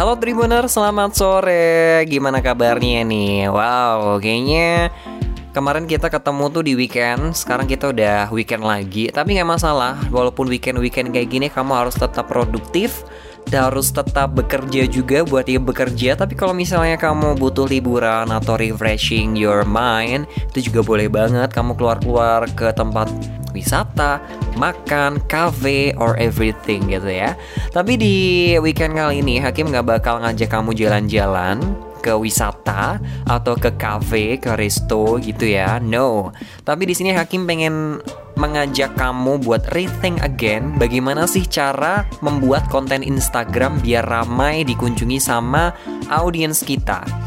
Halo Tribuner, selamat sore. Gimana kabarnya nih? Wow, kayaknya kemarin kita ketemu tuh di weekend. Sekarang kita udah weekend lagi. Tapi nggak masalah, walaupun weekend-weekend kayak gini, kamu harus tetap produktif dan harus tetap bekerja juga buat yang bekerja. Tapi kalau misalnya kamu butuh liburan atau refreshing your mind, itu juga boleh banget kamu keluar-keluar ke tempat wisata, makan, cafe, or everything gitu ya. Tapi di weekend kali ini Hakim nggak bakal ngajak kamu jalan-jalan ke wisata atau ke cafe, ke resto gitu ya. No. Tapi di sini Hakim pengen mengajak kamu buat rethink again bagaimana sih cara membuat konten Instagram biar ramai dikunjungi sama audiens kita.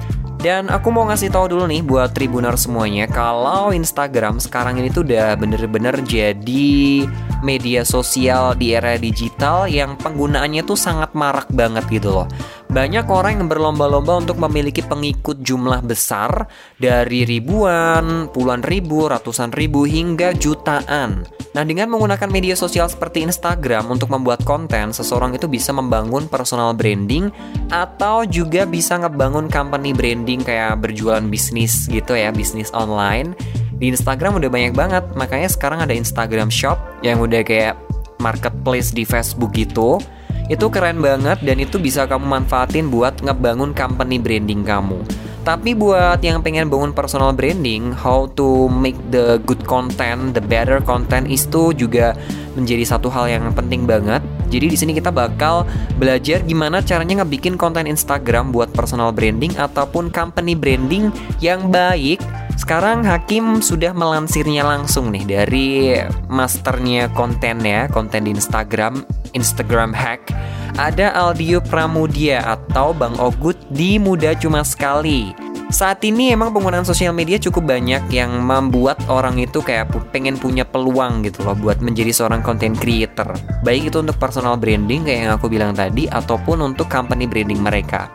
Dan aku mau ngasih tahu dulu nih buat tribuner semuanya kalau Instagram sekarang ini tuh udah bener-bener jadi media sosial di era digital yang penggunaannya tuh sangat marak banget gitu loh. Banyak orang yang berlomba-lomba untuk memiliki pengikut jumlah besar dari ribuan, puluhan ribu, ratusan ribu hingga jutaan. Nah, dengan menggunakan media sosial seperti Instagram untuk membuat konten, seseorang itu bisa membangun personal branding atau juga bisa ngebangun company branding kayak berjualan bisnis gitu ya, bisnis online. Di Instagram udah banyak banget, makanya sekarang ada Instagram Shop yang udah kayak marketplace di Facebook gitu. Itu keren banget dan itu bisa kamu manfaatin buat ngebangun company branding kamu. Tapi buat yang pengen bangun personal branding, how to make the good content, the better content itu juga menjadi satu hal yang penting banget. Jadi di sini kita bakal belajar gimana caranya ngebikin konten Instagram buat personal branding ataupun company branding yang baik. Sekarang Hakim sudah melansirnya langsung nih dari masternya konten ya, konten di Instagram, Instagram Hack ada Aldio Pramudia atau Bang Ogut di Muda Cuma Sekali. Saat ini emang penggunaan sosial media cukup banyak yang membuat orang itu kayak pengen punya peluang gitu loh buat menjadi seorang content creator. Baik itu untuk personal branding kayak yang aku bilang tadi ataupun untuk company branding mereka.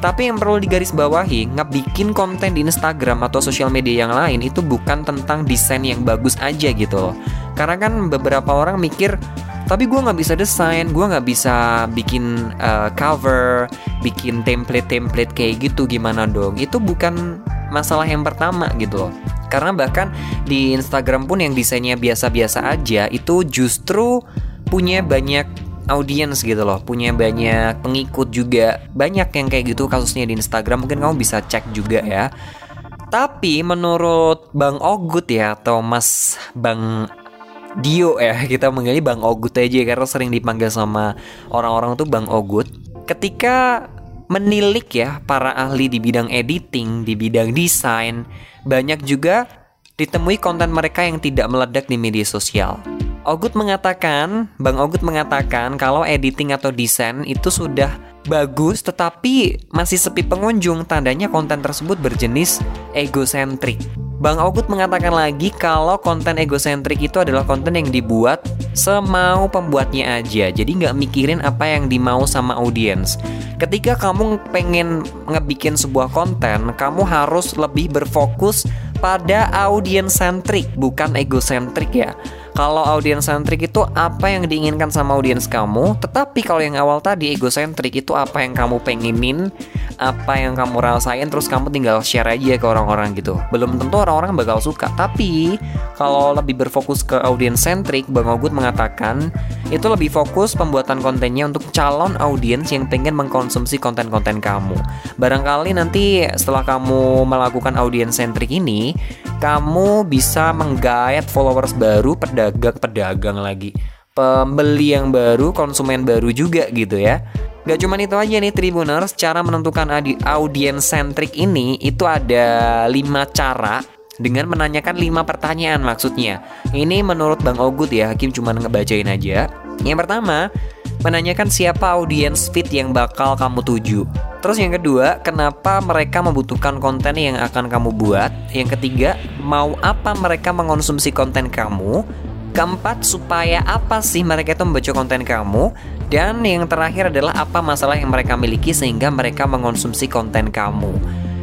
Tapi yang perlu digarisbawahi, ngebikin konten di Instagram atau sosial media yang lain itu bukan tentang desain yang bagus aja gitu loh. Karena kan beberapa orang mikir, tapi gue nggak bisa desain gue nggak bisa bikin uh, cover bikin template-template kayak gitu gimana dong itu bukan masalah yang pertama gitu loh karena bahkan di Instagram pun yang desainnya biasa-biasa aja itu justru punya banyak audiens gitu loh. Punya banyak pengikut juga. Banyak yang kayak gitu kasusnya di Instagram. Mungkin kamu bisa cek juga ya. Tapi menurut Bang Ogut ya atau Mas Bang Dio ya kita mengenai Bang Ogut aja karena sering dipanggil sama orang-orang tuh Bang Ogut. Ketika menilik ya para ahli di bidang editing di bidang desain banyak juga ditemui konten mereka yang tidak meledak di media sosial Ogut mengatakan, Bang Ogut mengatakan kalau editing atau desain itu sudah bagus tetapi masih sepi pengunjung tandanya konten tersebut berjenis egosentrik. Bang Ogut mengatakan lagi kalau konten egosentrik itu adalah konten yang dibuat semau pembuatnya aja. Jadi nggak mikirin apa yang dimau sama audiens. Ketika kamu pengen ngebikin sebuah konten, kamu harus lebih berfokus pada audiens sentrik, bukan egosentrik ya. Kalau audiens sentrik itu apa yang diinginkan sama audiens kamu, tetapi kalau yang awal tadi egosentrik itu apa yang kamu pengenin, apa yang kamu rasain terus kamu tinggal share aja ke orang-orang gitu. Belum tentu orang-orang bakal suka, tapi kalau lebih berfokus ke audiens sentrik, Bang Ogut mengatakan itu lebih fokus pembuatan kontennya untuk calon audiens yang pengen mengkonsumsi konten-konten kamu. Barangkali nanti setelah kamu melakukan audiens sentrik ini, kamu bisa menggait followers baru, pedagang-pedagang lagi, pembeli yang baru, konsumen baru juga gitu ya. Gak cuma itu aja nih Tribuners, cara menentukan audiens sentrik ini itu ada 5 cara dengan menanyakan 5 pertanyaan maksudnya. Ini menurut Bang Ogut ya, Hakim cuma ngebacain aja. Yang pertama, menanyakan siapa audiens fit yang bakal kamu tuju. Terus yang kedua, kenapa mereka membutuhkan konten yang akan kamu buat? Yang ketiga, mau apa mereka mengonsumsi konten kamu? Keempat, supaya apa sih mereka itu membaca konten kamu? Dan yang terakhir adalah apa masalah yang mereka miliki sehingga mereka mengonsumsi konten kamu.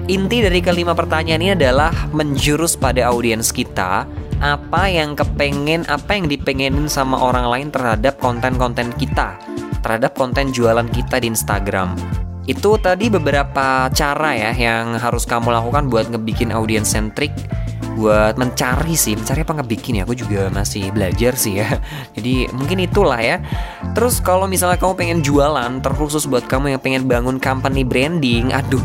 Inti dari kelima pertanyaan ini adalah menjurus pada audiens kita apa yang kepengen, apa yang dipengenin sama orang lain terhadap konten-konten kita, terhadap konten jualan kita di Instagram. Itu tadi beberapa cara ya yang harus kamu lakukan buat ngebikin audiens centric buat mencari sih. Mencari apa ngebikin ya? Aku juga masih belajar sih ya. Jadi mungkin itulah ya. Terus kalau misalnya kamu pengen jualan terkhusus buat kamu yang pengen bangun company branding aduh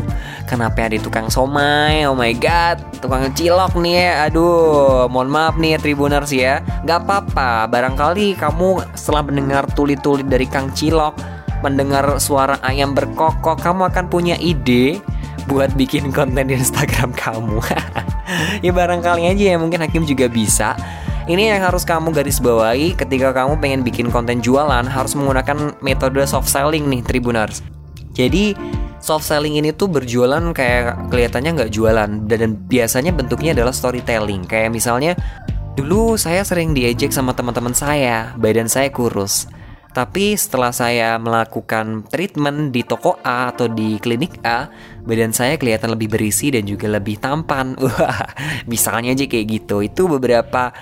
kenapa ada tukang somai? Oh my god tukang cilok nih ya. Aduh mohon maaf nih ya tribuners ya. Nggak apa-apa barangkali kamu setelah mendengar tulit-tulit dari kang cilok mendengar suara ayam berkokok kamu akan punya ide buat bikin konten di Instagram kamu. ya barangkali aja ya mungkin Hakim juga bisa. Ini yang harus kamu garis bawahi ketika kamu pengen bikin konten jualan harus menggunakan metode soft selling nih Tribuners. Jadi soft selling ini tuh berjualan kayak kelihatannya nggak jualan dan biasanya bentuknya adalah storytelling. Kayak misalnya dulu saya sering diejek sama teman-teman saya, badan saya kurus. Tapi setelah saya melakukan treatment di toko A atau di klinik A, badan saya kelihatan lebih berisi dan juga lebih tampan. Wah, misalnya aja kayak gitu. Itu beberapa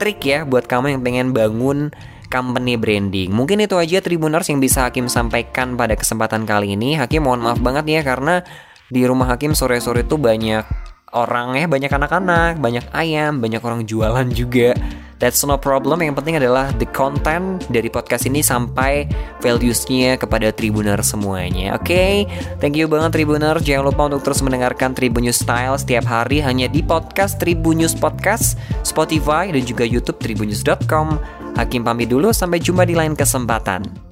trik ya buat kamu yang pengen bangun company branding. Mungkin itu aja Tribuners yang bisa Hakim sampaikan pada kesempatan kali ini. Hakim mohon maaf banget ya karena di rumah Hakim sore-sore itu banyak orang ya, banyak anak-anak, banyak ayam, banyak orang jualan juga. That's no problem. Yang penting adalah the content dari podcast ini sampai values-nya kepada Tribuner semuanya. Oke, okay? thank you banget Tribuner. Jangan lupa untuk terus mendengarkan Tribun News Style setiap hari hanya di podcast Tribun News Podcast, Spotify dan juga YouTube tribunnews.com. Hakim pamit dulu, sampai jumpa di lain kesempatan.